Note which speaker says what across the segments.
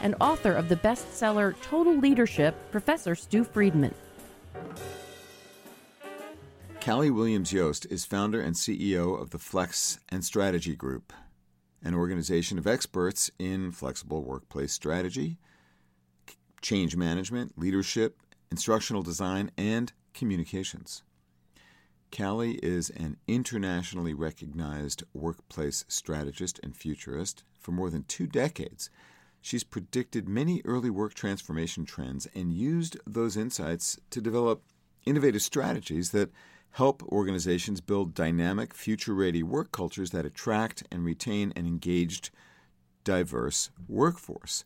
Speaker 1: and author of the bestseller Total Leadership, Professor Stew Friedman.
Speaker 2: Cali Williams Yost is founder and CEO of the Flex and Strategy Group, an organization of experts in flexible workplace strategy, change management, leadership, instructional design, and communications. Cali is an internationally recognized workplace strategist and futurist. For more than two decades, she's predicted many early work transformation trends and used those insights to develop innovative strategies that help organizations build dynamic, future ready work cultures that attract and retain an engaged, diverse workforce,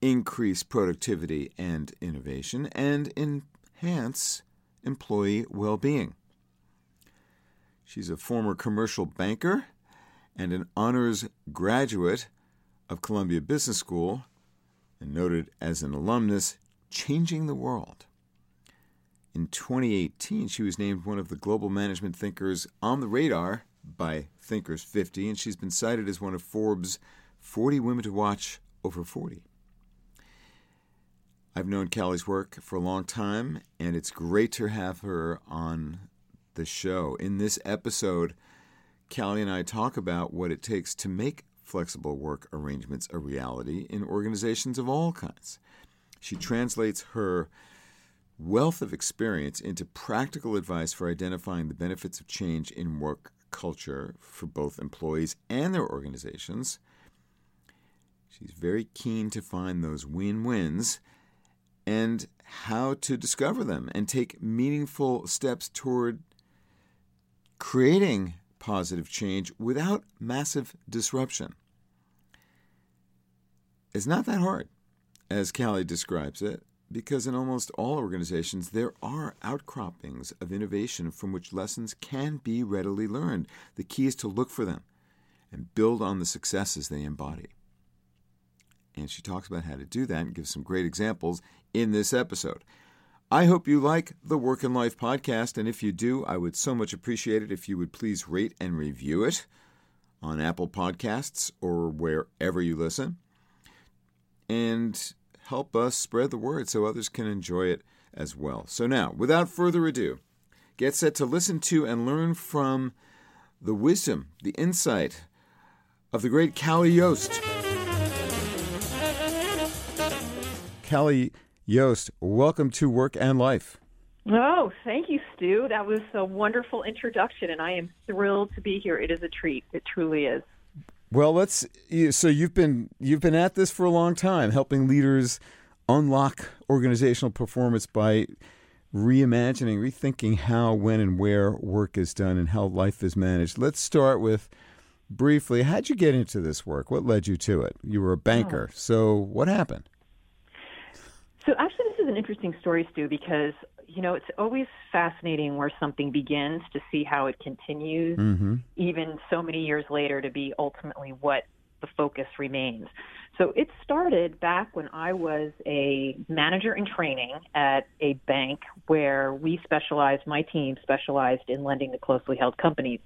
Speaker 2: increase productivity and innovation, and enhance employee well being. She's a former commercial banker and an honors graduate of Columbia Business School and noted as an alumnus changing the world. In 2018, she was named one of the global management thinkers on the radar by Thinkers 50, and she's been cited as one of Forbes' 40 women to watch over 40. I've known Cali's work for a long time, and it's great to have her on the show. In this episode, Cali and I talk about what it takes to make flexible work arrangements a reality in organizations of all kinds. She translates her wealth of experience into practical advice for identifying the benefits of change in work culture for both employees and their organizations. She's very keen to find those win wins and how to discover them and take meaningful steps toward creating positive change without massive disruption. It's not that hard, as Cali describes it, because in almost all organizations there are outcroppings of innovation from which lessons can be readily learned. The key is to look for them and build on the successes they embody. And she talks about how to do that and gives some great examples in this episode. I hope you like the Work and Life podcast, and if you do, I would so much appreciate it if you would please rate and review it on Apple Podcasts or wherever you listen, and help us spread the word so others can enjoy it as well. So, now, without further ado, get set to listen to and learn from the wisdom, the insight of the great Cali Yost. Cali Yost, welcome to Work and Life.
Speaker 3: Oh, thank you, Stew. That was a wonderful introduction, and I am thrilled to be here. It is a treat. It truly is.
Speaker 2: Well, let's. So you've been you've been at this for a long time, helping leaders unlock organizational performance by reimagining, rethinking how, when, and where work is done and how life is managed. Let's start with briefly. How'd you get into this work? What led you to it? You were a banker, oh. so what happened?
Speaker 3: So actually, this is an interesting story, Stew, because you know it's always fascinating where something begins to see how it continues, mm-hmm. even so many years later, to be ultimately what the focus remains. So it started back when I was a manager in training at a bank where we specialized, my team specialized in lending to closely held companies.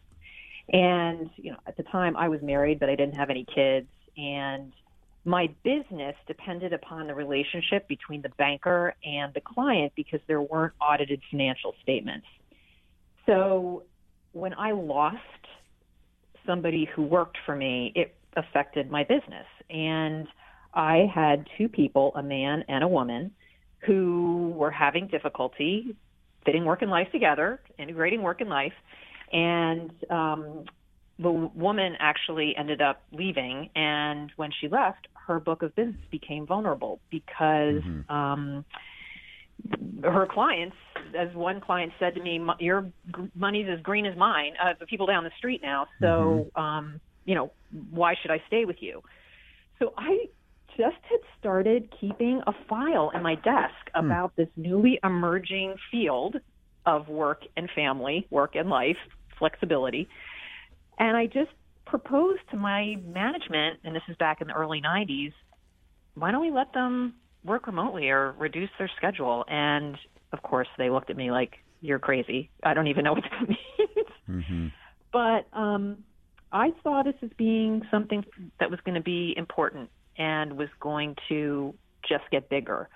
Speaker 3: And, you know, at the time I was married, but I didn't have any kids. And my business depended upon the relationship between the banker and the client because there weren't audited financial statements. So when I lost somebody who worked for me, it affected my business. And I had two people, a man and a woman, who were having difficulty fitting work and life together, integrating work and life. And um, the woman actually ended up leaving. And when she left, her book of business became vulnerable because mm-hmm. um, her clients, as one client said to me, "Your money's as green as mine." Uh, the people down the street now, so mm-hmm. um, you know, why should I stay with you? So I just had started keeping a file in my desk
Speaker 2: Hmm.
Speaker 3: about this newly emerging field of work and family, work and life, flexibility. And I just proposed to my management, and this is back in the early 90s, why don't we let them work remotely or reduce their schedule? And of course, they looked at me like, you're crazy. I don't even know what that means.
Speaker 2: Mm-hmm.
Speaker 3: But um, I saw this as being something that was going to be important and was going to just get bigger.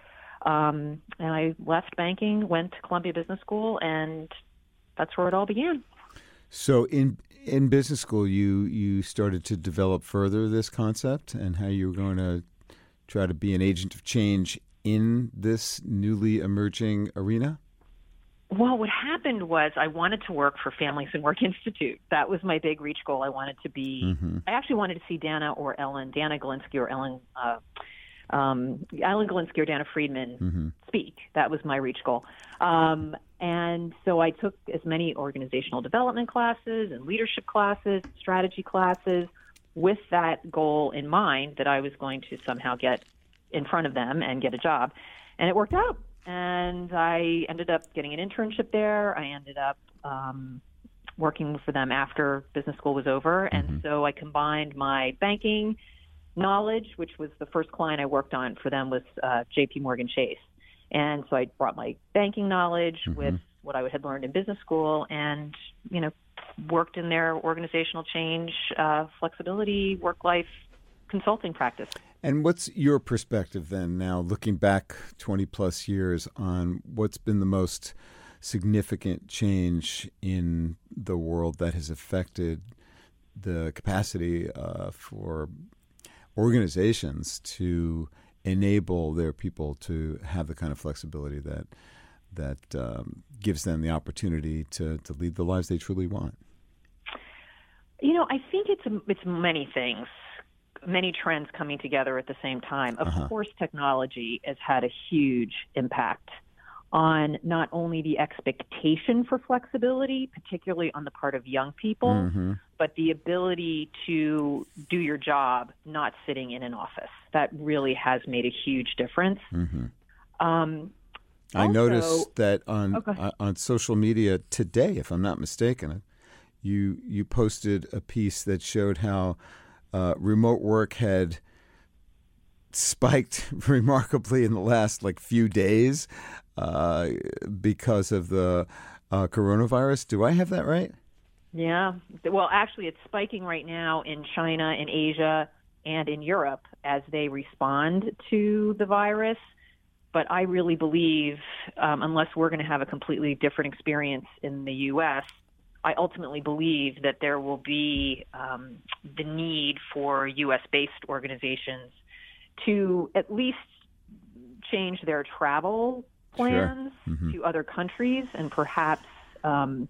Speaker 3: Um, and I left banking, went to Columbia Business School, and that's where it all began.
Speaker 2: So in in business school, you you started to develop further this concept and how you were going to try to be an agent of change in this newly emerging arena.
Speaker 3: Well, what happened was I wanted to work for Families and Work Institute. That was my big reach goal. I wanted to be.
Speaker 2: Mm-hmm.
Speaker 3: I actually wanted to see Dana or Ellen, Dana Galinsky or Ellen, uh, um, Ellen Galinsky or Dana Friedman
Speaker 2: Mm-hmm.
Speaker 3: speak. That was my reach goal. Um, and so I took as many organizational development classes and leadership classes, strategy classes, with that goal in mind that I was going to somehow get in front of them and get a job. And it worked out. And I ended up getting an internship there. I ended up um, working for them after business school was over. And so I combined my banking knowledge, which was the first client I worked on for them was uh, J.P. Morgan Chase. And so I brought my banking knowledge with what I had learned in business school, and you know, worked in their organizational change, uh, flexibility, work-life consulting practice.
Speaker 2: And what's your perspective then now, looking back 20 plus years on what's been the most significant change in the world that has affected the capacity uh, for organizations to enable their people to have the kind of flexibility that that um, gives them the opportunity to, to lead the lives they truly want?
Speaker 3: You know, I think it's it's many things, many trends coming together at the same time. Of
Speaker 2: Uh-huh.
Speaker 3: course, technology has had a huge impact on not only the expectation for flexibility, particularly on the part of young people,
Speaker 2: Mm-hmm.
Speaker 3: but the ability to do your job not sitting in an office. That really has made a huge difference.
Speaker 2: Mm-hmm.
Speaker 3: Um,
Speaker 2: I
Speaker 3: Also-
Speaker 2: noticed that on
Speaker 3: Oh,
Speaker 2: uh, on social media today, if I'm not mistaken, you you posted a piece that showed how uh, remote work had spiked remarkably in the last like few days uh, because of the uh, coronavirus. Do I have that right?
Speaker 3: Yeah. Well, actually, it's spiking right now in China, in Asia, and in Europe as they respond to the virus. But I really believe, um, unless we're going to have a completely different experience in the U.S., I ultimately believe that there will be um, the need for U.S. based organizations to at least change their travel plans
Speaker 2: Mhm.
Speaker 3: to other countries and perhaps um,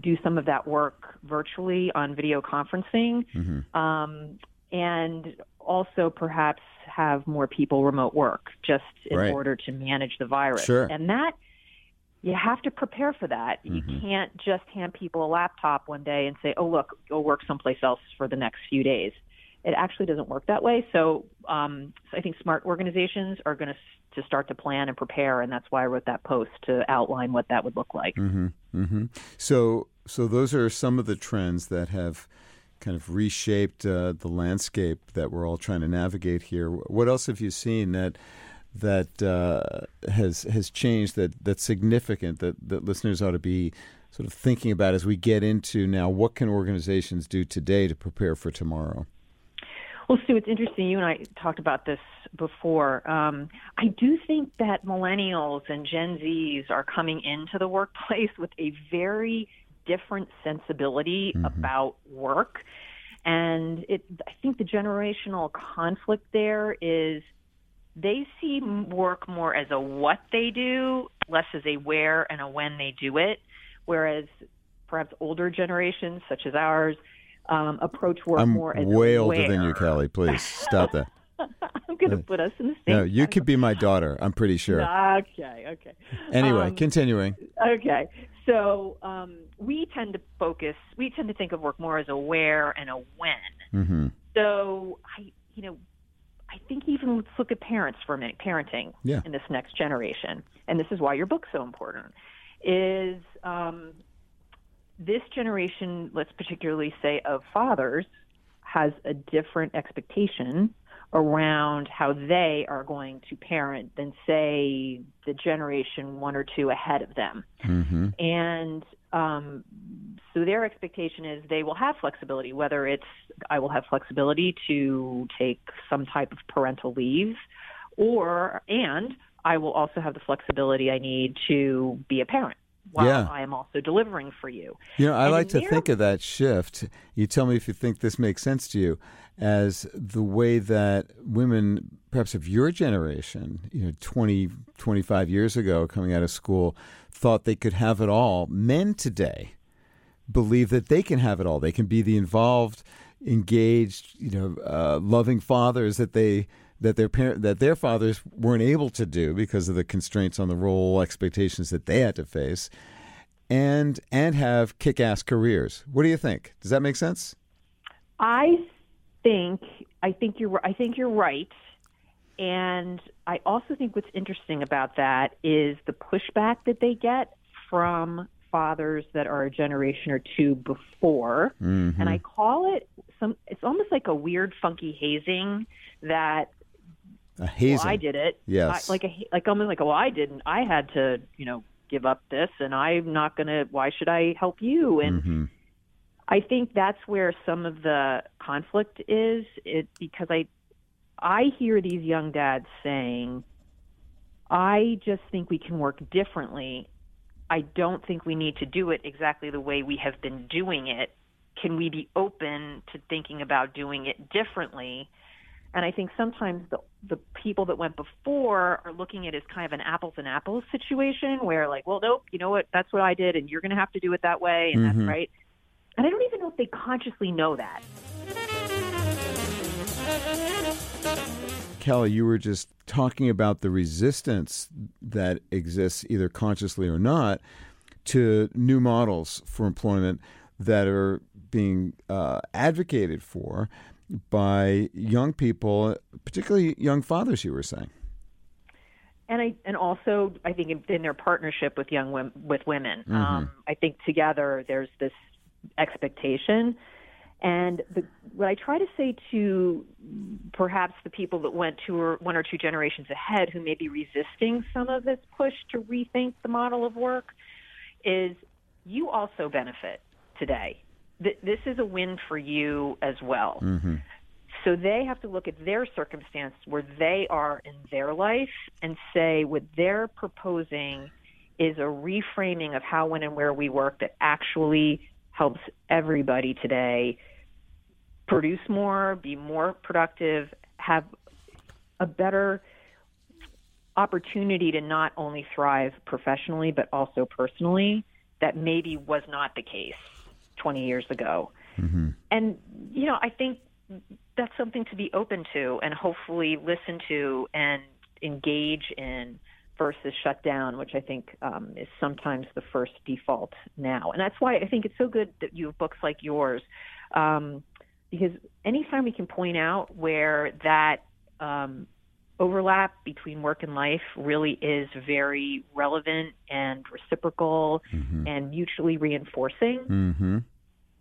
Speaker 3: do some of that work virtually on video conferencing,
Speaker 2: Mhm.
Speaker 3: um, and also perhaps have more people remote work just in
Speaker 2: Right.
Speaker 3: order to manage the virus.
Speaker 2: Sure.
Speaker 3: And that you have to prepare for that.
Speaker 2: Mhm.
Speaker 3: You can't just hand people a laptop one day and say, "Oh, look, go work someplace else for the next few days." It actually doesn't work that way. So, um, so I think smart organizations are going to to start to plan and prepare, and that's why I wrote that post to outline what that would look like.
Speaker 2: Mm-hmm. Mm-hmm. So, so those are some of the trends that have kind of reshaped uh, the landscape that we're all trying to navigate here. What else have you seen that that uh, has has changed that that's significant that that listeners ought to be sort of thinking about as we get into now? What can organizations do today to prepare for tomorrow?
Speaker 3: Well, Sue, it's interesting. You and I talked about this before. Um, I do think that millennials and Gen Zs are coming into the workplace with a very different sensibility about work. And it, I think the generational conflict there is they see work more as a what they do, less as a where and a when they do it. Whereas perhaps older generations, such as ours, um, approach work
Speaker 2: I'm
Speaker 3: more as
Speaker 2: way
Speaker 3: a
Speaker 2: older than you. Kelly. Please stop that.
Speaker 3: I'm going to put us in the same.
Speaker 2: No, you could be my daughter. I'm pretty sure.
Speaker 3: Okay, okay.
Speaker 2: Anyway,
Speaker 3: Um,
Speaker 2: continuing.
Speaker 3: Okay. So um, we tend to focus, we tend to think of work more as a where and a when.
Speaker 2: Mm-hmm.
Speaker 3: So I, you know, I I think even let's look at parents for a minute, parenting
Speaker 2: yeah.
Speaker 3: in this next generation, and this is why your book's so important. Is um, this generation, let's particularly say of fathers, has a different expectation around how they are going to parent than say the generation one or two ahead of them.
Speaker 2: Mm-hmm.
Speaker 3: And um, so their expectation is they will have flexibility, whether it's I will have flexibility to take some type of parental leave, or and I will also have the flexibility I need to be a parent while
Speaker 2: Yeah.
Speaker 3: I am also delivering for you.
Speaker 2: You know, I
Speaker 3: And
Speaker 2: like to think of that shift. You tell me if you think this makes sense to you as the way that women, perhaps of your generation, you know, 20, 25 years ago, coming out of school, thought they could have it all. Men today believe that they can have it all. They can be the involved, engaged, you know, uh, loving fathers that they that their parent that their fathers weren't able to do because of the constraints on the role expectations that they had to face and and have kick-ass careers. What do you think? Does that make sense?
Speaker 3: I think I think you're I think you're right, and I also think what's interesting about that is the pushback that they get from fathers that are a generation or two before,
Speaker 2: Mm-hmm.
Speaker 3: and I call it some. It's almost like a weird, funky hazing that
Speaker 2: A hazing.
Speaker 3: well, I did it.
Speaker 2: Yes.
Speaker 3: I, like a like almost like well, I didn't. I had to you know give up this, and I'm not gonna. Why should I help you? And
Speaker 2: Mhm.
Speaker 3: I think that's where some of the conflict is. It because I I hear these young dads saying, I just think we can work differently. I don't think we need to do it exactly the way we have been doing it. Can we be open to thinking about doing it differently? And I think sometimes the the people that went before are looking at it as kind of an apples and apples situation where like, well, nope, you know what, that's what I did and you're gonna have to do it that way and
Speaker 2: Mhm.
Speaker 3: that's right. And I don't even know if they consciously know that.
Speaker 2: Kelly, you were just talking about the resistance that exists, either consciously or not, to new models for employment that are being uh, advocated for by young people, particularly young fathers. You were saying,
Speaker 3: and I and also I think in, in their partnership with young women, with women, um, I think together there's this expectation, and the, what I try to say to perhaps the people that went two or one or two generations ahead who may be resisting some of this push to rethink the model of work is you also benefit today. Th- this is a win for you as well.
Speaker 2: mm-hmm.
Speaker 3: So they have to look at their circumstance where they are in their life and say what they're proposing is a reframing of how, when, and where we work that actually helps everybody today produce more, be more productive, have a better opportunity to not only thrive professionally but also personally that maybe was not the case 20 years ago. And you know, I think that's something to be open to and hopefully listen to and engage in versus shut down, which I think um, is sometimes the first default now. And that's why I think it's so good that you have books like yours, um, because anytime we can point out where that um, overlap between work and life really is very relevant and reciprocal and mutually reinforcing,
Speaker 2: Mm-hmm.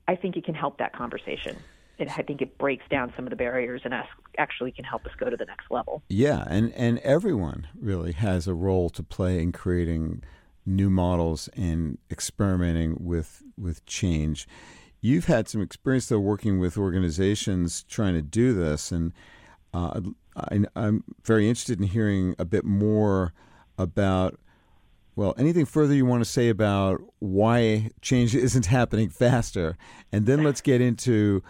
Speaker 3: I think it can help that conversation. And I think it breaks down some of the barriers and actually can help us go to the next level.
Speaker 2: Yeah, and, and everyone really has a role to play in creating new models and experimenting with with change. You've had some experience though working with organizations trying to do this, and uh, I, I'm very interested in hearing a bit more about. Well, anything further you want to say about why change isn't happening faster, and then let's get into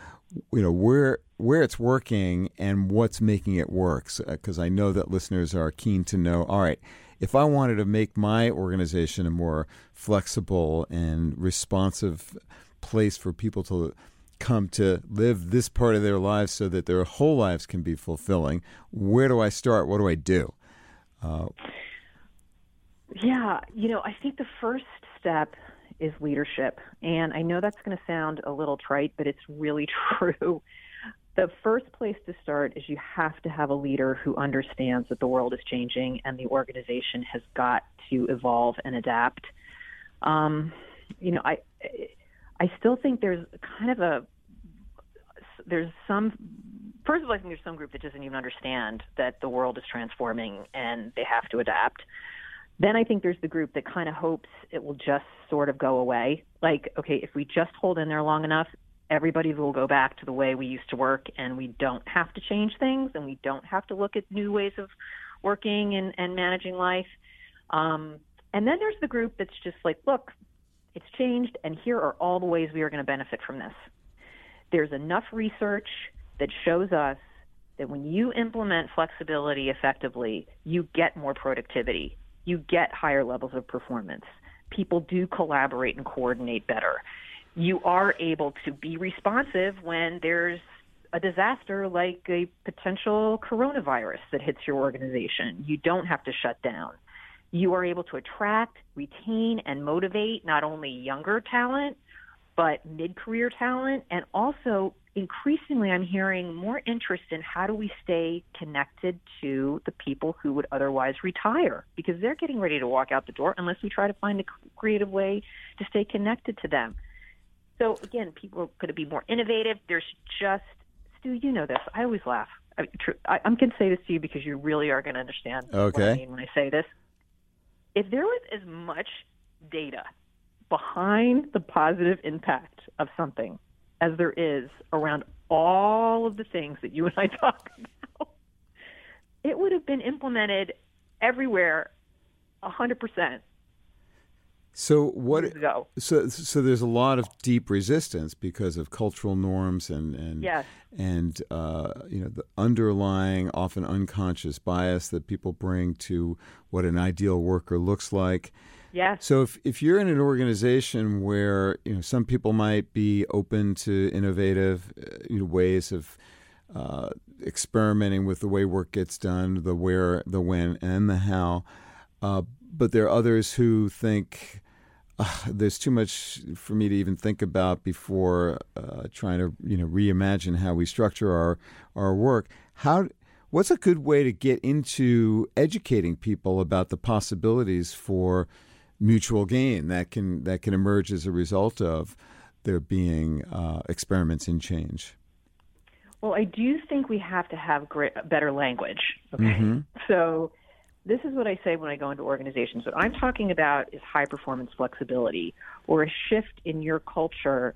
Speaker 2: you know where where it's working and what's making it work because i know that listeners are keen to know all right if i wanted to make my organization a more flexible and responsive place for people to come to live this part of their lives so that their whole lives can be fulfilling where do i start what do i do uh,
Speaker 3: Yeah, you know, I think the first step is leadership. And I know that's going to sound a little trite, but it's really true. the first place to start is you have to have a leader who understands that the world is changing and the organization has got to evolve and adapt. Um, you know, I I still think there's kind of a there's some first of all I think there's some group that doesn't even understand that the world is transforming and they have to adapt. Then I think there's the group that kind of hopes it will just sort of go away. Like, okay, if we just hold in there long enough, everybody will go back to the way we used to work and we don't have to change things and we don't have to look at new ways of working and, and managing life. Um, and then there's the group that's just like, look, it's changed and here are all the ways we are going to benefit from this. There's enough research that shows us that when you implement flexibility effectively, you get more productivity, you get higher levels of performance. People do collaborate and coordinate better you are able to be responsive when there's a disaster like a potential coronavirus that hits your organization. You don't have to shut down. You are able to attract, retain, and motivate not only younger talent, but mid career talent. And also, increasingly, I'm hearing more interest in how do we stay connected to the people who would otherwise retire because they're getting ready to walk out the door unless we try to find a creative way to stay connected to them. So again, people are going to be more innovative. There's just Stew, you know this. I always laugh. I, I'm going to say this to you because you really are going to understand
Speaker 2: okay.
Speaker 3: what I mean when I say this. If there was as much data behind the positive impact of something as there is around all of the things that you and I talk about, it would have been implemented everywhere, a hundred percent
Speaker 2: so what? So so there's a lot of deep resistance because of cultural norms and and
Speaker 3: yes.
Speaker 2: and uh, you know the underlying, often unconscious bias that people bring to what an ideal worker looks like.
Speaker 3: Yeah.
Speaker 2: So if if you're in an organization where you know some people might be open to innovative uh, you know, ways of uh, experimenting with the way work gets done, the where, the when, and the how. Uh, but there are others who think uh, there's too much for me to even think about before uh, trying to you know reimagine how we structure our our work. How what's a good way to get into educating people about the possibilities for mutual gain that can that can emerge as a result of there being uh, experiments in change?
Speaker 3: Well, I do think we have to have great, better language. Okay,
Speaker 2: mm-hmm.
Speaker 3: so this is what I say when I go into organizations. What I'm talking about is high performance flexibility or a shift in your culture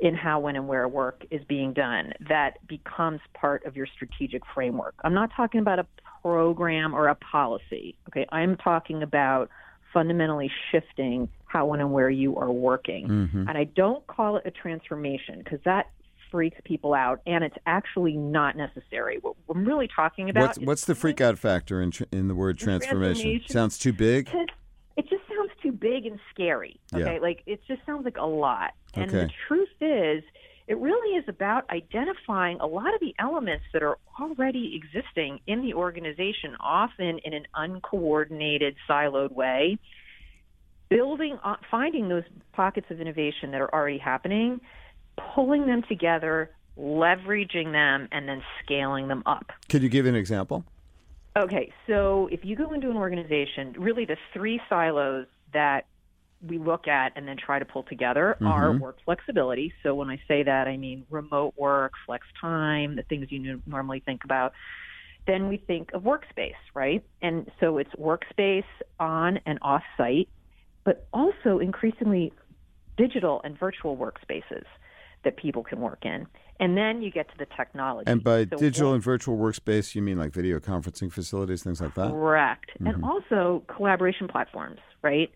Speaker 3: in how, when, and where work is being done that becomes part of your strategic framework. I'm not talking about a program or a policy. Okay, I'm talking about fundamentally shifting how, when, and where you are working.
Speaker 2: Mm-hmm.
Speaker 3: And I don't call it a transformation because that freaks people out, and it's actually not necessary. What I'm really talking about.
Speaker 2: What's, what's the freak out factor in in the word transformation? transformation? Sounds too big.
Speaker 3: It just sounds too big and scary. Okay,
Speaker 2: yeah.
Speaker 3: like it just sounds like a lot. And
Speaker 2: okay.
Speaker 3: the truth is, it really is about identifying a lot of the elements that are already existing in the organization, often in an uncoordinated, siloed way. Building, uh, finding those pockets of innovation that are already happening, pulling them together, leveraging them, and then scaling them up.
Speaker 2: Could you give an example?
Speaker 3: Okay, so if you go into an organization, really the three silos that we look at and then try to pull together
Speaker 2: mm-hmm.
Speaker 3: are work flexibility. So when I say that, I mean remote work, flex time, the things you normally think about. Then we think of workspace, right? And so it's workspace on and off site, but also increasingly digital and virtual workspaces that people can work in. And then you get to the technology.
Speaker 2: And by so digital and virtual workspace, you mean like video conferencing facilities, things like that?
Speaker 3: Correct.
Speaker 2: Mm-hmm.
Speaker 3: And also collaboration platforms, right?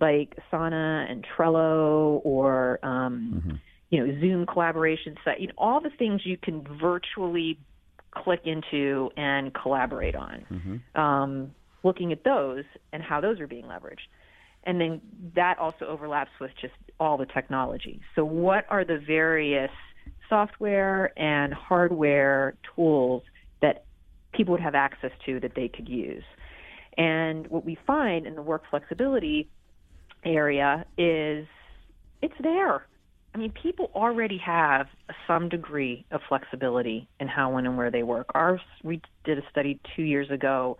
Speaker 3: Like Asana and Trello or, um,
Speaker 2: mm-hmm.
Speaker 3: you know, Zoom collaboration site, you know, all the things you can virtually click into and collaborate on.
Speaker 2: Mm-hmm.
Speaker 3: Um, looking at those and how those are being leveraged. And then that also overlaps with just all the technology. So, what are the various software and hardware tools that people would have access to that they could use? And what we find in the work flexibility area is it's there. I mean, people already have some degree of flexibility in how, when, and where they work. Ours, we did a study two years ago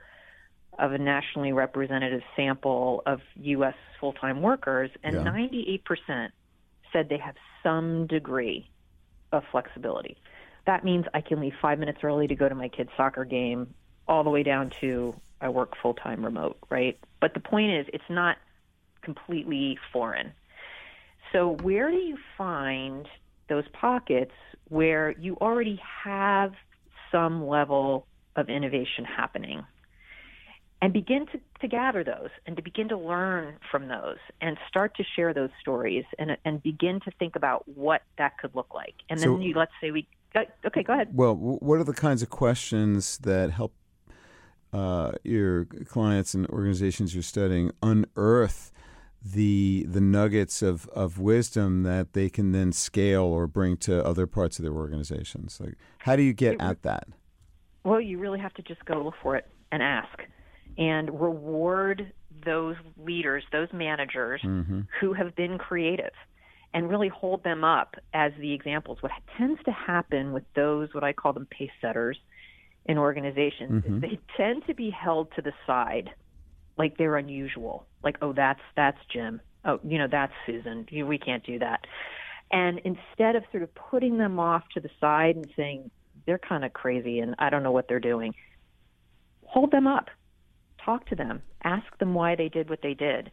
Speaker 3: of a nationally representative sample of U.S. full time workers, and yeah. 98% said they have some degree of flexibility. That means I can leave five minutes early to go to my kid's soccer game, all the way down to I work full time remote, right? But the point is, it's not completely foreign. So, where do you find those pockets where you already have some level of innovation happening? And begin to, to gather those and to begin to learn from those and start to share those stories and, and begin to think about what that could look like. And then so, you, let's say we, okay, go ahead.
Speaker 2: Well, what are the kinds of questions that help uh, your clients and organizations you're studying unearth the the nuggets of, of wisdom that they can then scale or bring to other parts of their organizations? Like, how do you get it, at that?
Speaker 3: Well, you really have to just go look for it and ask and reward those leaders, those managers mm-hmm. who have been creative and really hold them up as the examples. What tends to happen with those, what I call them pace setters in organizations, mm-hmm. is they tend to be held to the side like they're unusual. Like, oh, that's that's Jim. Oh, you know, that's Susan. We can't do that. And instead of sort of putting them off to the side and saying they're kind of crazy and I don't know what they're doing, hold them up talk to them, ask them why they did what they did.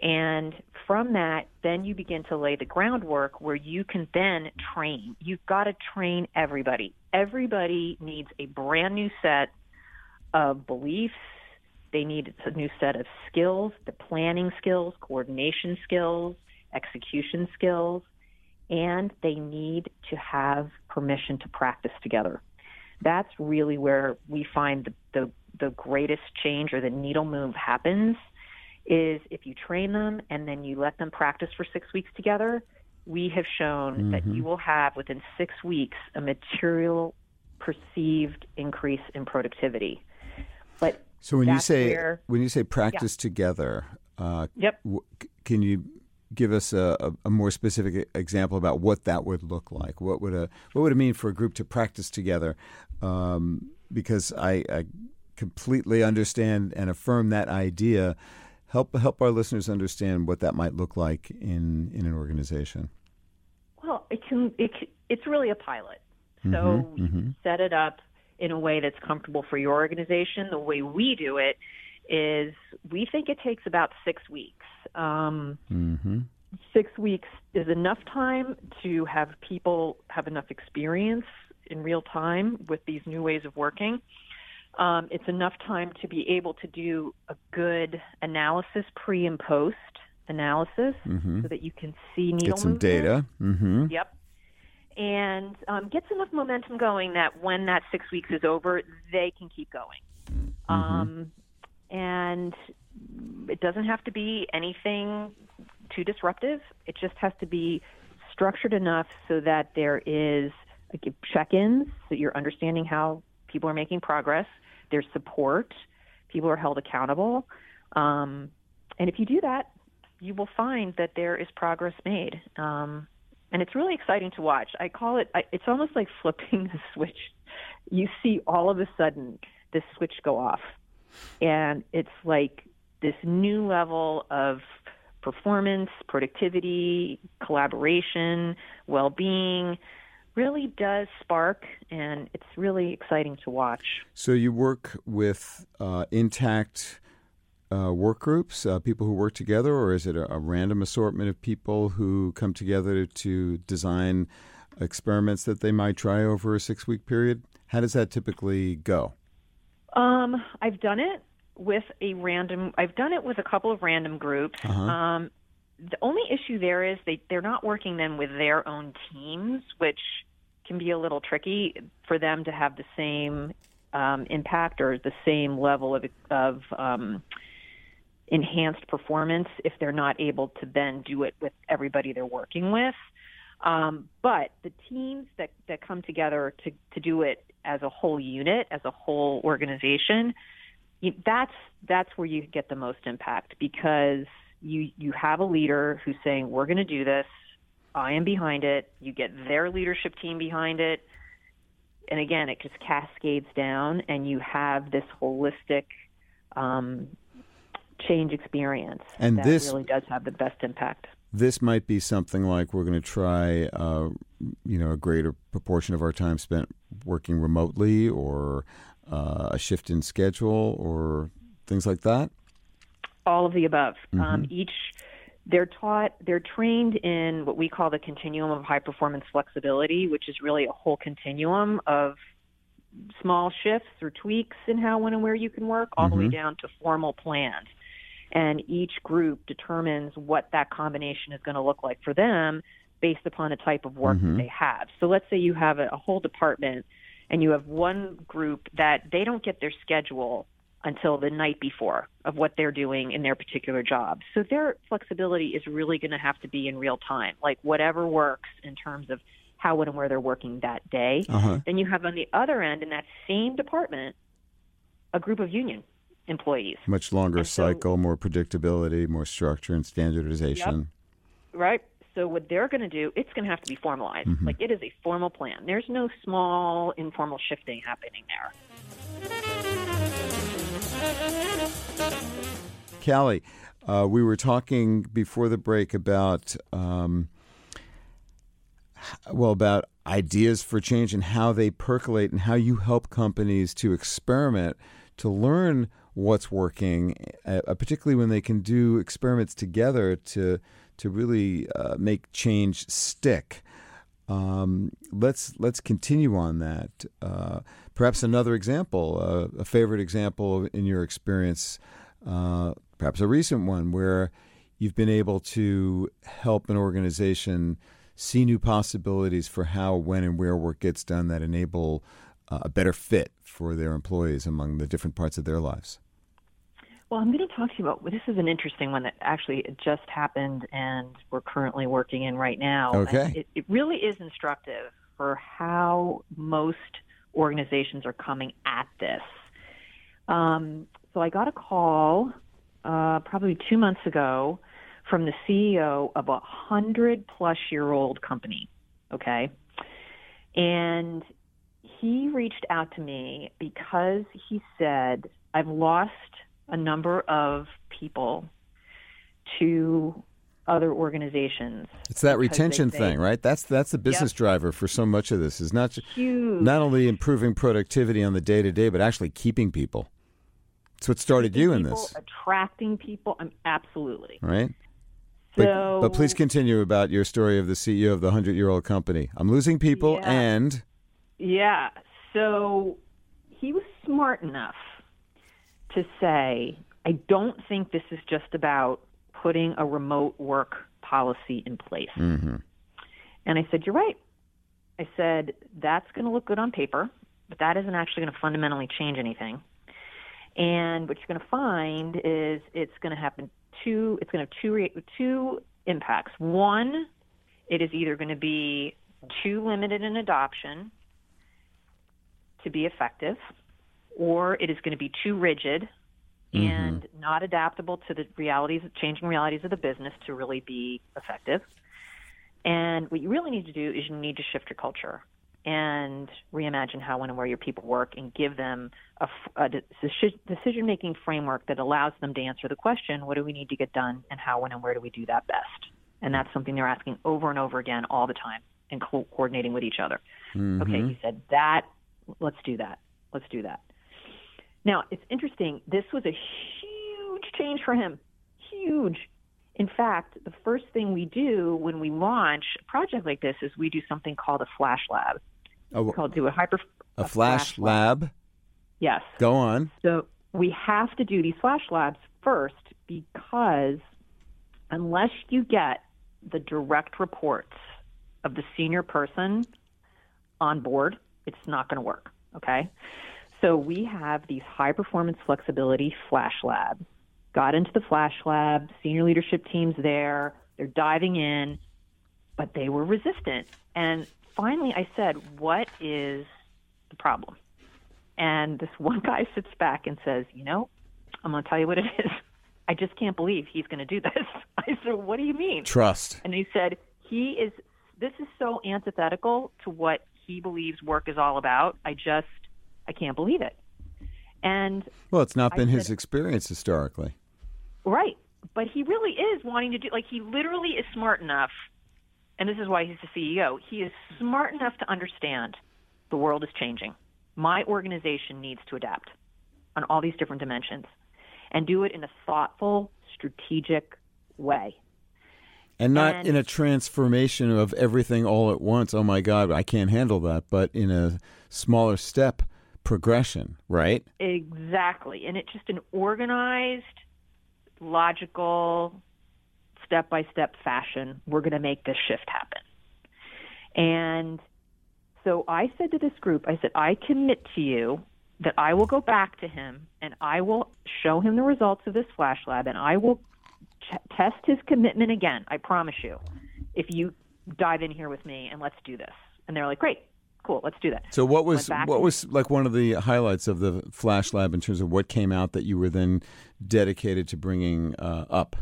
Speaker 3: And from that, then you begin to lay the groundwork where you can then train. You've got to train everybody. Everybody needs a brand new set of beliefs. They need a new set of skills, the planning skills, coordination skills, execution skills, and they need to have permission to practice together. That's really where we find the, the the greatest change or the needle move happens is if you train them and then you let them practice for six weeks together, we have shown mm-hmm. that you will have within six weeks a material perceived increase in productivity. But
Speaker 2: so when you say where, when you say practice yeah. together, uh,
Speaker 3: yep.
Speaker 2: W- can you give us a, a, a, more specific example about what that would look like? What would a what would it mean for a group to practice together? Um, because I, I completely understand and affirm that idea, help help our listeners understand what that might look like in in an organization.
Speaker 3: Well, it can. It, it's really a pilot. So mm-hmm, mm-hmm. set it up in a way that's comfortable for your organization. The way we do it is we think it takes about six weeks. Um, mm-hmm. Six weeks is enough time to have people have enough experience in real time with these new ways of working um, it's enough time to be able to do a good analysis, pre and post analysis, mm-hmm. so that you can see needle
Speaker 2: Get some
Speaker 3: movement.
Speaker 2: data. Mm-hmm.
Speaker 3: Yep. And um, gets enough momentum going that when that six weeks is over, they can keep going. Mm-hmm. Um, and it doesn't have to be anything too disruptive. It just has to be structured enough so that there is like check-ins, so you're understanding how people are making progress there's support, people are held accountable. Um, and if you do that, you will find that there is progress made. Um, and it's really exciting to watch. I call it, I, it's almost like flipping the switch. You see all of a sudden this switch go off. And it's like this new level of performance, productivity, collaboration, well being really does spark, and it's really exciting to watch.
Speaker 2: So you work with uh, intact uh, work groups, uh, people who work together, or is it a, a, random assortment of people who come together to design experiments that they might try over a six week period? How does that typically go?
Speaker 3: Um, I've done it with a random. I've done it with a couple of random groups. Uh-huh. Um, the only issue there is they they're not working then with their own teams, which can be a little tricky for them to have the same um, impact or the same level of of um, enhanced performance if they're not able to then do it with everybody they're working with. Um, but the teams that, that come together to, to do it as a whole unit, as a whole organization, that's that's where you get the most impact because you you have a leader who's saying we're going to do this I am behind it. You get their leadership team behind it. And again, it just cascades down, and you have this holistic um, change experience
Speaker 2: and
Speaker 3: that
Speaker 2: this
Speaker 3: really does have the best impact.
Speaker 2: This might be something like we're going to try, uh, you know, a greater proportion of our time spent working remotely, or uh, a shift in schedule, or things like that.
Speaker 3: All of the above.
Speaker 2: Mm-hmm.
Speaker 3: Um, each they're taught, they're trained in what we call the continuum of high performance flexibility, which is really a whole continuum of small shifts or tweaks in how, when, and where you can work, all
Speaker 2: Mm-hmm.
Speaker 3: the way down to formal plans. And each group determines what that combination is going to look like for them based upon the type of work
Speaker 2: Mm-hmm.
Speaker 3: that they have. So let's say you have a, a whole department and you have one group that they don't get their schedule until the night before of what they're doing in their particular job. So their flexibility is really going to have to be in real time, like whatever works in terms of how, when, and where they're working that day.
Speaker 2: Uh-huh.
Speaker 3: Then you have on the other end in that same department a group of union employees,
Speaker 2: Much longer
Speaker 3: so-
Speaker 2: cycle, more predictability, more structure and standardization.
Speaker 3: right? So what they're going to do, it's going to have to be formalized.
Speaker 2: Mm-hmm.
Speaker 3: Like it is a formal plan. There's no small informal shifting happening there.
Speaker 2: Cali, uh, we were talking before the break about, um, well, about ideas for change and how they percolate and how you help companies to experiment to learn what's working, uh, particularly when they can do experiments together to to really uh, make change stick. Um, let's let's continue on that. Uh, perhaps another example, uh, a favorite example in your experience, uh, perhaps a recent one where you've been able to help an organization see new possibilities for how, when, and where work gets done that enable uh, a better fit for their employees among the different parts of their lives.
Speaker 3: Well, I'm going to talk to you about this is an interesting one that actually just happened and we're currently working in right now.
Speaker 2: Okay.
Speaker 3: It, it really is instructive for how most organizations are coming at this. Um, so I got a call uh, probably two months ago from the CEO of a hundred plus year old company. Okay. And he reached out to me because he said, I've lost a number of people to other organizations.
Speaker 2: It's that retention
Speaker 3: say-
Speaker 2: thing, right? That's that's the business driver for so much of this. Is not
Speaker 3: Huge.
Speaker 2: not only improving productivity on the day to day, but actually keeping people. It's what started you in
Speaker 3: people,
Speaker 2: this,
Speaker 3: Attracting people. Um, absolutely.
Speaker 2: right?
Speaker 3: So,
Speaker 2: But, but please continue about your story of the CEO of the hundred year old company. I'm losing people,
Speaker 3: Yeah.
Speaker 2: and
Speaker 3: Yeah. So he was smart enough to say, I don't think this is just about putting a remote work policy in place. Mm-hmm. And I said, You're right. I said, That's going to look good on paper, but that isn't actually going to fundamentally change anything. And what you're going to find is it's going to happen two. It's going to have two re- two impacts. One, it is either going to be too limited in adoption to be effective, or it is going to be too rigid mm-hmm. and not adaptable to the realities, changing realities of the business to really be effective. And what you really need to do is you need to shift your culture and reimagine how, when, and where your people work and give them a decision making framework that allows them to answer the question what do we need to get done and how, when, and where do we do that best? And that's something they're asking over and over again all the time and co- coordinating with each other. Mm-hmm. Okay, he said that, let's do that. Let's do that. Now, it's interesting. This was a huge change for him. Huge. In fact, the first thing we do when we launch a project like this is we do something called a flash lab.
Speaker 2: a,
Speaker 3: We call do a hyper
Speaker 2: a flash lab.
Speaker 3: Yes.
Speaker 2: Go on.
Speaker 3: So we have to do these flash labs first because unless you get the direct reports of the senior person on board, it's not going to work. Okay. So we have these high performance flexibility flash labs. Got into the flash lab, senior leadership teams there, they're diving in, but they were resistant. And finally I said, What is the problem? And this one guy sits back and says, You know, I'm going to tell you what it is. I just can't believe he's going to do this. I said, What do you mean?
Speaker 2: Trust.
Speaker 3: And he said, he is. This is so antithetical to what he believes work is all about. I just, I can't believe it. And
Speaker 2: well, it's not been
Speaker 3: I
Speaker 2: his experience historically.
Speaker 3: Right. But he really is wanting to do like he literally is smart enough and this is why he's the CEO. He is smart enough to understand the world is changing. My organization needs to adapt on all these different dimensions and do it in a thoughtful, strategic way.
Speaker 2: And not
Speaker 3: And-
Speaker 2: in a transformation of everything all at once. Oh my God, I can't handle that. But in a smaller step progression, right?
Speaker 3: Exactly. And it's just an organized, logical, step by step fashion. We're going to make this shift happen. And so I said to this group, I said, I commit to you that I will go back to him and I will show him the results of this flash lab and I will ch- test his commitment again. I promise you. If you dive in here with me and let's do this. And they're like, great, cool, let's do that.
Speaker 2: So what was what was like one of the highlights of the Flash Lab in terms of what came out that you were then dedicated to bringing uh, up?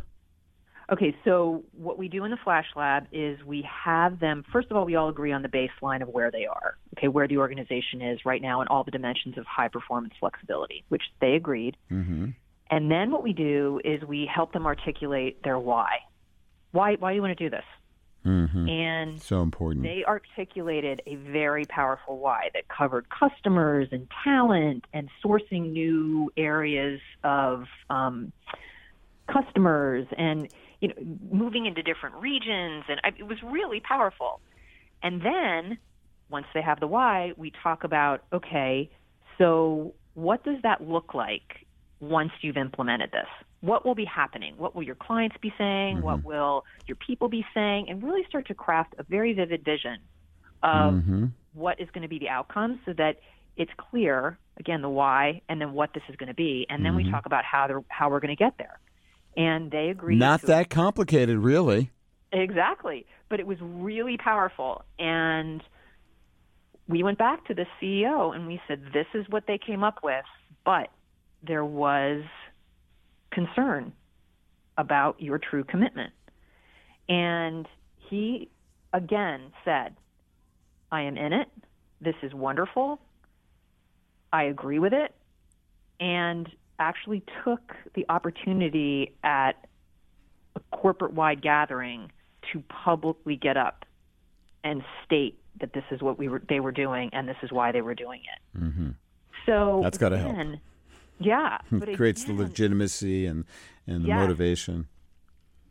Speaker 3: Okay, so what we do in the Flash Lab is we have them, first of all, we all agree on the baseline of where they are, okay, where the organization is right now and all the dimensions of high performance flexibility, which they agreed.
Speaker 2: Mm-hmm.
Speaker 3: And then what we do is we help them articulate their why. Why, why do you want to do this?
Speaker 2: Mm-hmm.
Speaker 3: And
Speaker 2: So important.
Speaker 3: they articulated a very powerful why that covered customers and talent and sourcing new areas of um, customers and you know moving into different regions and I, it was really powerful. And then once they have the why, we talk about okay, so what does that look like once you've implemented this? What will be happening? What will your clients be saying? What will your people be saying? And really start to craft a very vivid vision of
Speaker 2: Mm-hmm.
Speaker 3: what is going to be the outcome so that it's clear again the why and then what this is going to be and then we talk about how they're, how we're going to get there and they agreed
Speaker 2: Not that complicated, really.
Speaker 3: exactly but it was really powerful and we went back to the CEO and we said this is what they came up with but there was concern about your true commitment and he again said I am in it. This is wonderful. I agree with it. And actually took the opportunity at a corporate wide gathering to publicly get up and state that this is what we were they were doing and this is why they were doing it.
Speaker 2: Mm-hmm.
Speaker 3: So
Speaker 2: That's gotta help.
Speaker 3: Again, Yeah. But
Speaker 2: Creates the legitimacy and, and the
Speaker 3: Yes.
Speaker 2: motivation.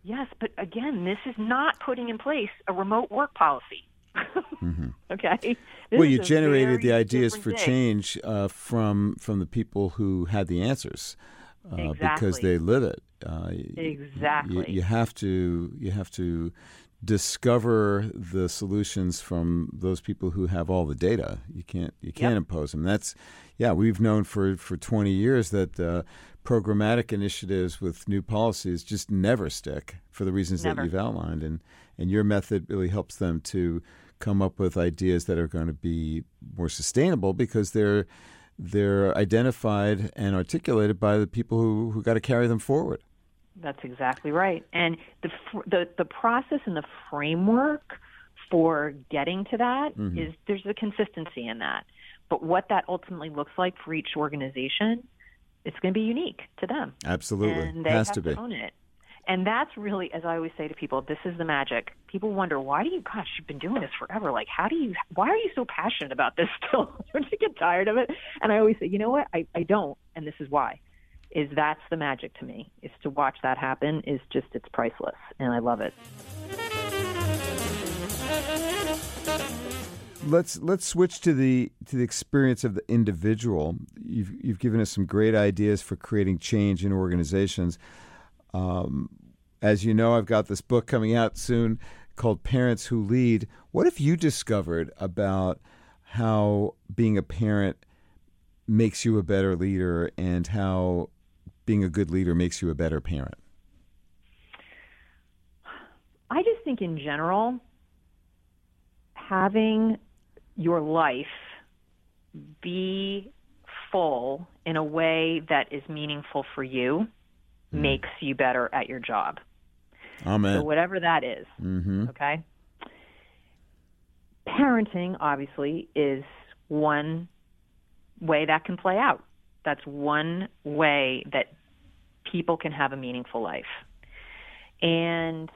Speaker 3: Yes, but again, this is not putting in place a remote work policy. Okay. This
Speaker 2: Mm-hmm. well, you generated the ideas for
Speaker 3: thing.
Speaker 2: change uh, from from the people who had the answers, uh, because they live it. Uh,
Speaker 3: Exactly.
Speaker 2: You, you have to you have to discover the solutions from those people who have all the data. You can't you can't
Speaker 3: Yep.
Speaker 2: impose them. That's yeah. We've known for for twenty years that. Uh, Programmatic initiatives with new policies just never stick for the reasons
Speaker 3: Never.
Speaker 2: that you've outlined, and and your method really helps them to come up with ideas that are going to be more sustainable because they're they're identified and articulated by the people who who got to carry them forward.
Speaker 3: That's exactly right. And the the the process and the framework for getting to that is
Speaker 2: Mm-hmm.
Speaker 3: there's a consistency in that. But what that ultimately looks like for each organization, it's going to be unique to them.
Speaker 2: Absolutely,
Speaker 3: and they
Speaker 2: has
Speaker 3: have
Speaker 2: to be.
Speaker 3: own it. And that's really, as I always say to people, this is the magic. People wonder why do you, gosh, you've been doing this forever. Like, how do you, why are you so passionate about this still? don't you get tired of it? And I always say, you know what? I, I don't, and this is why. Is that's the magic to me. Is to watch that happen is just it's priceless, and I love it.
Speaker 2: Let's let's switch to the to the experience of the individual. You've you've given us some great ideas for creating change in organizations. Um, as you know, I've got this book coming out soon called Parents Who Lead. What have you discovered about how being a parent makes you a better leader and how being a good leader makes you a better parent?
Speaker 3: I just think in general, having your life be full in a way that is meaningful for you makes you better at your job.
Speaker 2: Amen.
Speaker 3: So whatever that is,
Speaker 2: mm-hmm.
Speaker 3: okay? parenting, obviously, is one way that can play out. That's one way that people can have a meaningful life. And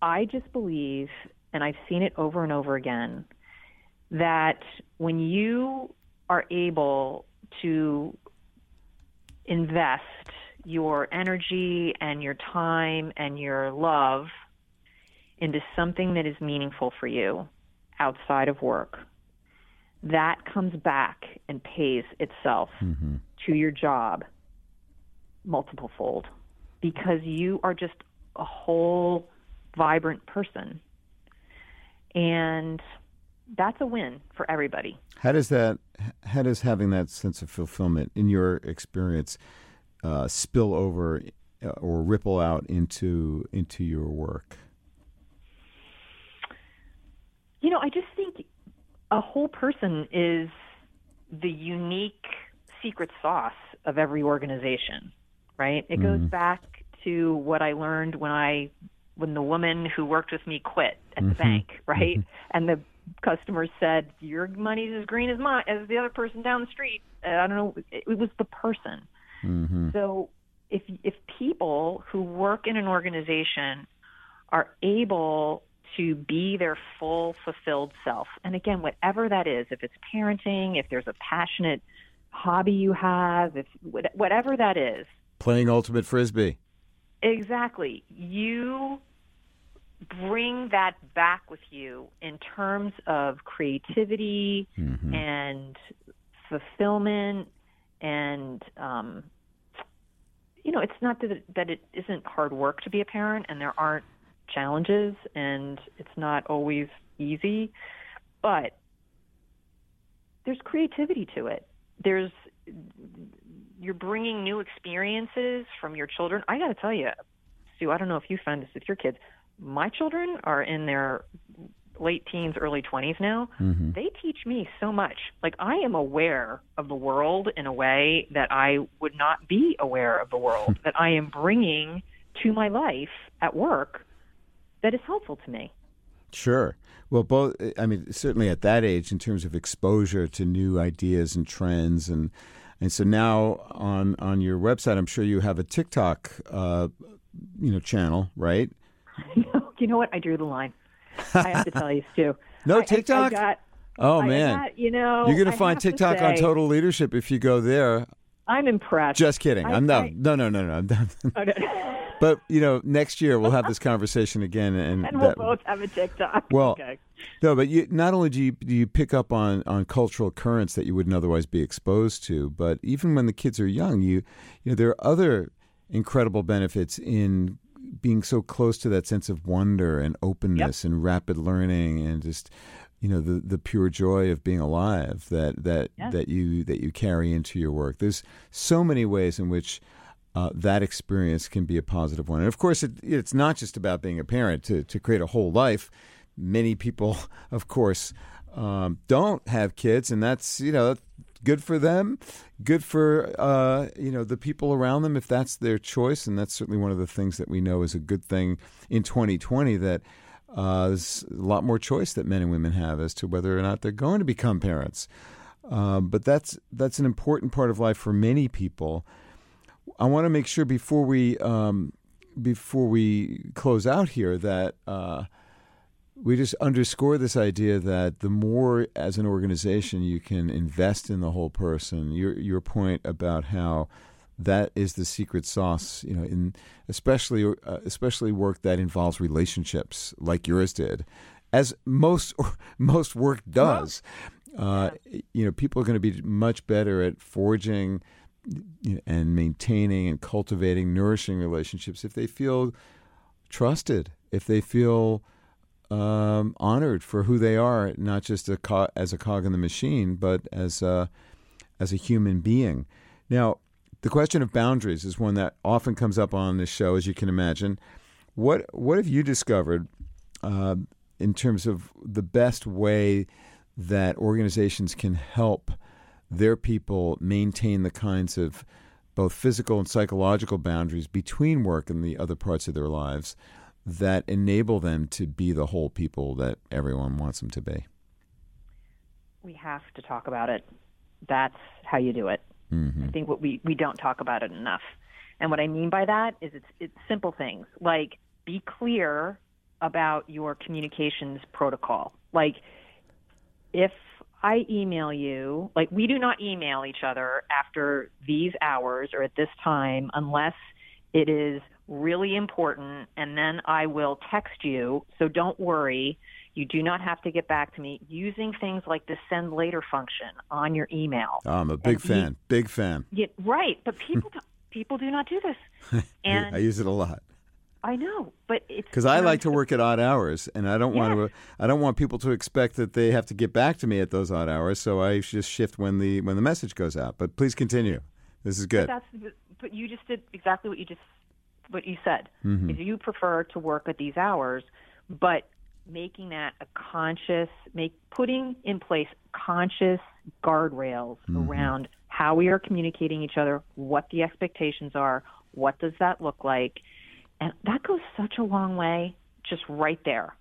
Speaker 3: I just believe, and I've seen it over and over again, that when you are able to invest your energy and your time and your love into something that is meaningful for you outside of work, that comes back and pays itself mm-hmm. to your job multiple fold because you are just a whole vibrant person. And that's a win for everybody.
Speaker 2: How does that, how does having that sense of fulfillment in your experience uh, spill over uh, or ripple out into into your work?
Speaker 3: You know, I just a whole person is the unique secret sauce of every organization, right? It mm-hmm. goes back to what I learned when I when the woman who worked with me quit at the mm-hmm. bank, right? Mm-hmm. And the customers said, "Your money's as green as mine as the other person down the street." And I don't know. It, it was the person. Mm-hmm. So if if people who work in an organization are able to be their full fulfilled self, and again, whatever that is, if it's parenting, if there's a passionate hobby you have, if whatever that is,
Speaker 2: playing ultimate frisbee.
Speaker 3: Exactly. You bring that back with you in terms of creativity mm-hmm. and fulfillment and um, you know it's not that it, that it isn't hard work to be a parent and there aren't challenges and it's not always easy but there's creativity to it there's you're bringing new experiences from your children i got to tell you Stew i don't know if you find this with your kids my children are in their late teens, early 20s now, mm-hmm. they teach me so much. Like I am aware of the world in a way that I would not be aware of the world, that I am bringing to my life at work that is helpful to me.
Speaker 2: Sure. Well, both, I mean, certainly at that age, in terms of exposure to new ideas and trends. And, and so now on, on your website, I'm sure you have a TikTok, uh, you know, channel, right?
Speaker 3: no, you know what? I drew the line. I have to tell you, Stew.
Speaker 2: no TikTok.
Speaker 3: I, I got,
Speaker 2: oh man,
Speaker 3: got, you know,
Speaker 2: you're going to find TikTok
Speaker 3: say,
Speaker 2: on Total Leadership if you go there.
Speaker 3: I'm impressed.
Speaker 2: Just kidding. I, am no, no, no, no, no, no. Oh, no. But you know, next year we'll have this conversation again, and,
Speaker 3: and we'll that, both have a TikTok.
Speaker 2: Well,
Speaker 3: okay.
Speaker 2: no, but you not only do you do you pick up on on cultural currents that you wouldn't otherwise be exposed to, but even when the kids are young, you you know there are other incredible benefits in being so close to that sense of wonder and openness yep. and rapid learning and just you know the the pure joy of being alive that that that you that you carry into your work. There's so many ways in which uh, that experience can be a positive one, and of course, it, it's not just about being a parent to to create a whole life. Many people, of course, um, don't have kids, and that's you know good for them, good for uh, you know the people around them if that's their choice, and that's certainly one of the things that we know is a good thing in 2020 that uh, there's a lot more choice that men and women have as to whether or not they're going to become parents. Um, but that's that's an important part of life for many people. I want to make sure before we um, before we close out here that. Uh, we just underscore this idea that the more as an organization you can invest in the whole person your your point about how that is the secret sauce you know in especially uh, especially work that involves relationships like yours did as most most work does uh, you know people are going to be much better at forging and maintaining and cultivating nourishing relationships if they feel trusted if they feel um, honored for who they are, not just a co- as a cog in the machine, but as a, as a human being. Now, the question of boundaries is one that often comes up on this show, as you can imagine. What what have you discovered uh, in terms of the best way that organizations can help their people maintain the kinds of both physical and psychological boundaries between work and the other parts of their lives that enable them to be the whole people that everyone wants them to be?
Speaker 3: We have to talk about it. That's how you do it. Mm-hmm. I think what we, we don't talk about it enough. And what I mean by that is it's it's simple things like be clear about your communications protocol. Like if I email you, like we do not email each other after these hours or at this time unless it is really important and then I will text you. So don't worry. You do not have to get back to me using things like the send later function on your email.
Speaker 2: Oh, I'm a big and fan. big fan.
Speaker 3: Yeah, right, but people people do not do this.
Speaker 2: And I use it a lot.
Speaker 3: I know, but it's
Speaker 2: because I like to work at odd hours, and I don't yes. want to. I don't want people to expect that they have to get back to me at those odd hours. So I just shift when the when the message goes out. But please continue. This is good.
Speaker 3: But, but you just did exactly what you just what you said. Mm-hmm. Is you prefer to work at these hours, but making that a conscious, make putting in place conscious guardrails mm-hmm. around how we are communicating each other, what the expectations are, what does that look like and that goes such a long way just right there.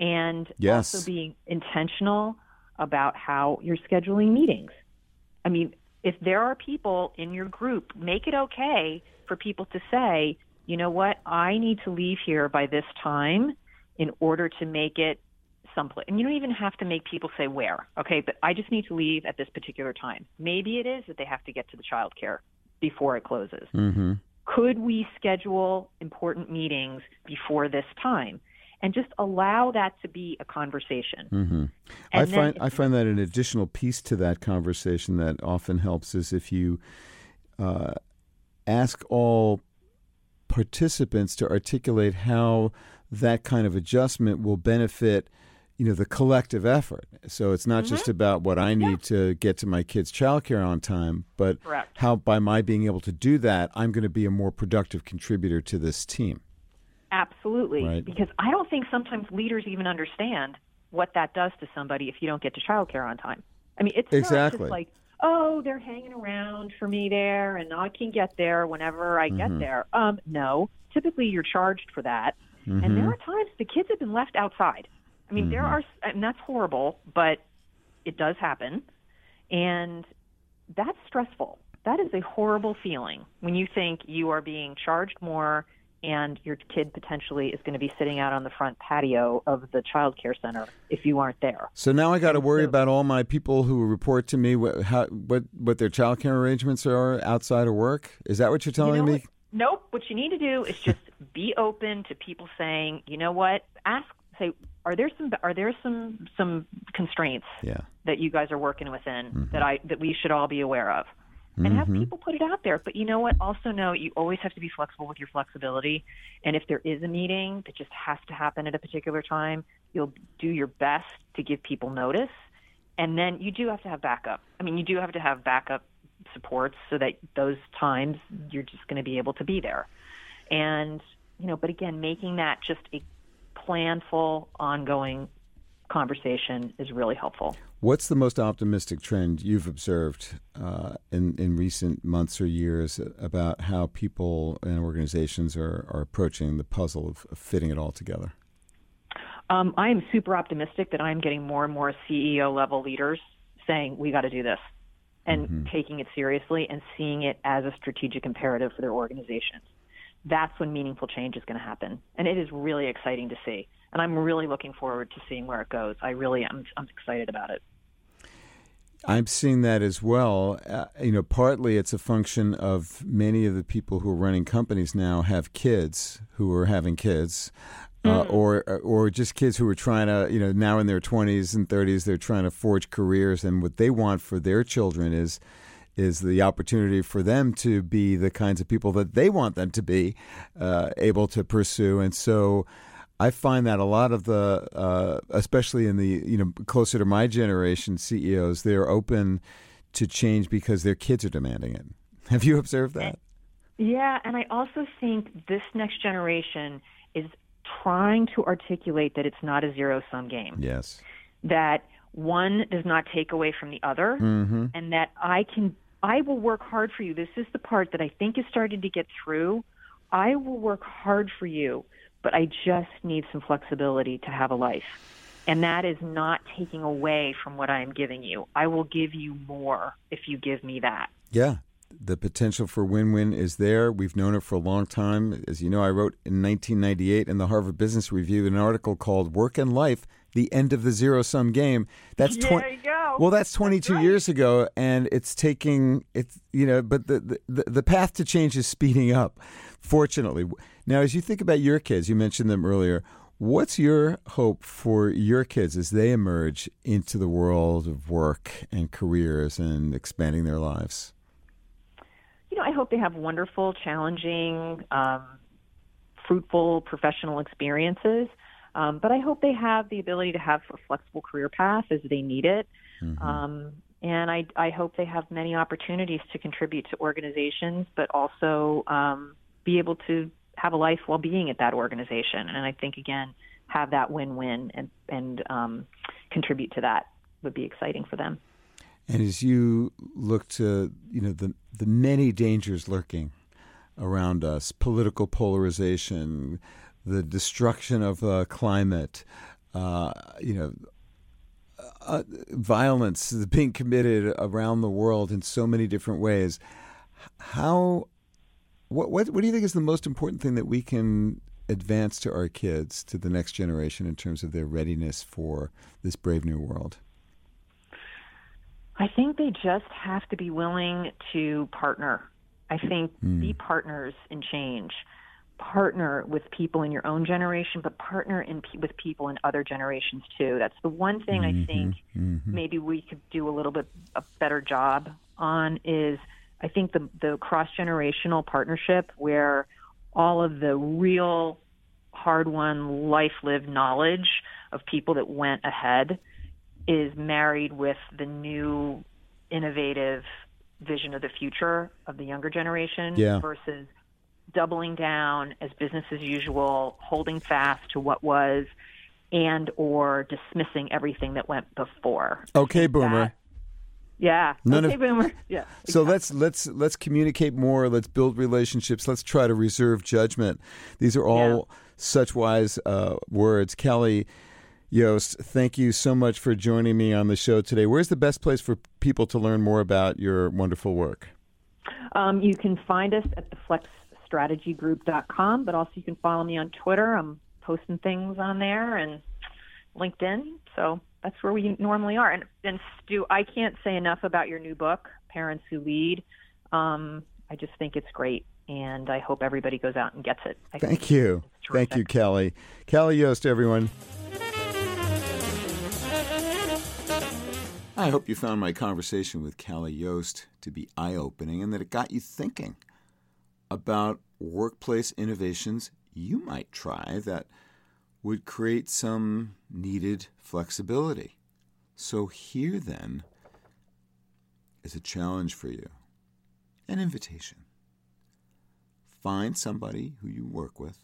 Speaker 3: And
Speaker 2: yes.
Speaker 3: also being intentional about how you're scheduling meetings. I mean, if there are people in your group, make it okay for people to say, you know what, I need to leave here by this time in order to make it someplace. And you don't even have to make people say where, okay? But I just need to leave at this particular time. Maybe it is that they have to get to the child care before it closes.
Speaker 2: Mm-hmm
Speaker 3: could we schedule important meetings before this time? And just allow that to be a conversation.
Speaker 2: Mm-hmm. I find I find that an additional piece to that conversation that often helps is if you uh, ask all participants to articulate how that kind of adjustment will benefit you know the collective effort so it's not mm-hmm. just about what i need yeah. to get to my kids childcare on time but
Speaker 3: Correct.
Speaker 2: how by my being able to do that i'm going to be a more productive contributor to this team
Speaker 3: absolutely
Speaker 2: right.
Speaker 3: because i don't think sometimes leaders even understand what that does to somebody if you don't get to childcare on time i mean it's
Speaker 2: exactly
Speaker 3: just like oh they're hanging around for me there and i can get there whenever i mm-hmm. get there um no typically you're charged for that mm-hmm. and there are times the kids have been left outside I mean, mm-hmm. there are, and that's horrible, but it does happen. And that's stressful. That is a horrible feeling when you think you are being charged more and your kid potentially is going to be sitting out on the front patio of the child care center if you aren't there.
Speaker 2: So now I got to worry so, about all my people who report to me what, how, what what their child care arrangements are outside of work. Is that what you're telling
Speaker 3: you know
Speaker 2: me?
Speaker 3: What? Nope. What you need to do is just be open to people saying, you know what, ask say, are there some are there some some constraints
Speaker 2: yeah.
Speaker 3: that you guys are working within mm-hmm. that I that we should all be aware of? And mm-hmm. have people put it out there. But you know what? Also know you always have to be flexible with your flexibility. And if there is a meeting that just has to happen at a particular time, you'll do your best to give people notice. And then you do have to have backup. I mean, you do have to have backup supports so that those times you're just going to be able to be there. And you know, but again, making that just a planful, ongoing conversation is really helpful.
Speaker 2: What's the most optimistic trend you've observed uh, in in recent months or years about how people and organizations are, are approaching the puzzle of, of fitting it all together?
Speaker 3: Um, I am super optimistic that I'm getting more and more CEO level leaders saying we got to do this and mm-hmm. taking it seriously and seeing it as a strategic imperative for their organizations that's when meaningful change is going to happen. And it is really exciting to see. And I'm really looking forward to seeing where it goes. I really am I'm excited about it.
Speaker 2: I'm seeing that as well. Uh, you know, partly it's a function of many of the people who are running companies now have kids who are having kids. Uh, mm. or or just kids who are trying to you know now in their 20s and 30s they're trying to forge careers and what they want for their children is is the opportunity for them to be the kinds of people that they want them to be uh, able to pursue. And so I find that a lot of the, uh, especially in the, you know, closer to my generation CEOs, they're open to change because their kids are demanding it. Have you observed that?
Speaker 3: Yeah, and I also think this next generation is trying to articulate that it's not a zero sum game.
Speaker 2: Yes.
Speaker 3: That one does not take away from the other,
Speaker 2: mm-hmm.
Speaker 3: and that I can I will work hard for you. This is the part that I think is starting to get through. I will work hard for you, but I just need some flexibility to have a life. And that is not taking away from what I am giving you. I will give you more if you give me that.
Speaker 2: Yeah. The potential for win win is there. We've known it for a long time. As you know, I wrote in 1998 in the Harvard Business Review an article called Work and Life The End of the Zero Sum Game.
Speaker 3: That's there you go.
Speaker 2: Well, that's 22
Speaker 3: that's
Speaker 2: right. years ago, and it's taking, it's, you know, but the, the, the path to change is speeding up, fortunately. Now, as you think about your kids, you mentioned them earlier. What's your hope for your kids as they emerge into the world of work and careers and expanding their lives?
Speaker 3: You know, I hope they have wonderful, challenging, um, fruitful professional experiences. Um, but I hope they have the ability to have a flexible career path as they need it. Mm-hmm. Um, and I, I hope they have many opportunities to contribute to organizations, but also um, be able to have a life while being at that organization. And I think again, have that win-win and and um, contribute to that would be exciting for them.
Speaker 2: And as you look to you know the the many dangers lurking around us, political polarization, the destruction of uh, climate, uh, you know. Uh, violence is being committed around the world in so many different ways. How what, what, what do you think is the most important thing that we can advance to our kids, to the next generation, in terms of their readiness for this brave new world?
Speaker 3: I think they just have to be willing to partner. I think mm. be partners in change. Partner with people in your own generation, but partner in, with people in other generations too. That's the one thing mm-hmm. I think mm-hmm. maybe we could do a little bit a better job on is I think the the cross generational partnership where all of the real hard won life lived knowledge of people that went ahead is married with the new innovative vision of the future of the younger generation
Speaker 2: yeah.
Speaker 3: versus doubling down as business as usual, holding fast to what was and or dismissing everything that went before.
Speaker 2: Okay, boomer. That,
Speaker 3: yeah. None okay, of, boomer. Yeah.
Speaker 2: So let's let's let's communicate more. Let's build relationships. Let's try to reserve judgment. These are all yeah. such wise uh, words, Cali. Yost, thank you so much for joining me on the show today. Where's the best place for people to learn more about your wonderful work?
Speaker 3: Um, you can find us at the flexstrategygroup.com, but also you can follow me on Twitter. I'm posting things on there and LinkedIn. So that's where we normally are. And, and Stew, I can't say enough about your new book, Parents Who Lead. Um, I just think it's great, and I hope everybody goes out and gets it. I
Speaker 2: Thank you. Thank you, Cali. Cali Yost, everyone. I hope you found my conversation with Cali Yost to be eye opening and that it got you thinking about workplace innovations you might try that would create some needed flexibility. So, here then is a challenge for you an invitation. Find somebody who you work with,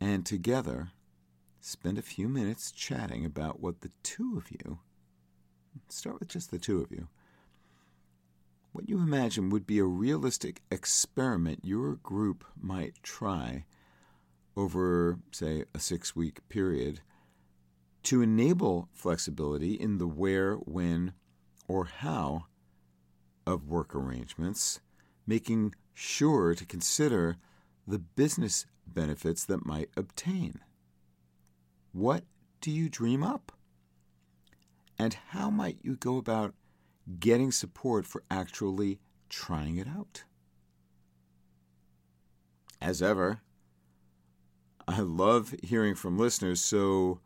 Speaker 2: and together spend a few minutes chatting about what the two of you, start with just the two of you, what you imagine would be a realistic experiment your group might try over, say, a six week period to enable flexibility in the where, when, or how of work arrangements, making sure to consider the business benefits that might obtain. What do you dream up? And how might you go about getting support for actually trying it out? As ever, I love hearing from listeners, so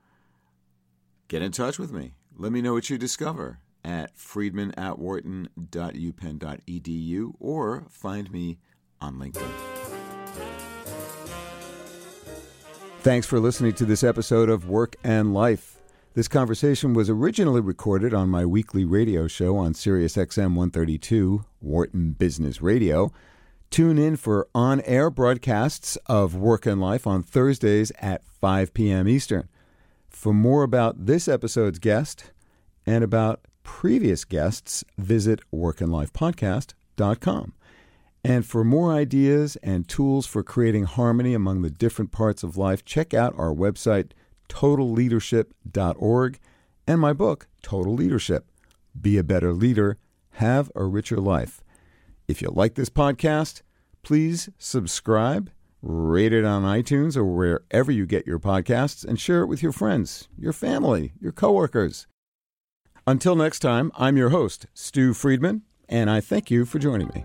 Speaker 2: get in touch with me. Let me know what you discover at friedman at wharton.upenn.edu or find me on LinkedIn. Thanks for listening to this episode of Work and Life. This conversation was originally recorded on my weekly radio show on Sirius XM 132, Wharton Business Radio. Tune in for on air broadcasts of Work and Life on Thursdays at 5 p.m. Eastern. For more about this episode's guest and about previous guests, visit workandlifepodcast.com. And for more ideas and tools for creating harmony among the different parts of life, check out our website, totalleadership.org, and my book, Total Leadership Be a Better Leader, Have a Richer Life. If you like this podcast, please subscribe, rate it on iTunes or wherever you get your podcasts, and share it with your friends, your family, your coworkers. Until next time, I'm your host, Stew Friedman, and I thank you for joining me.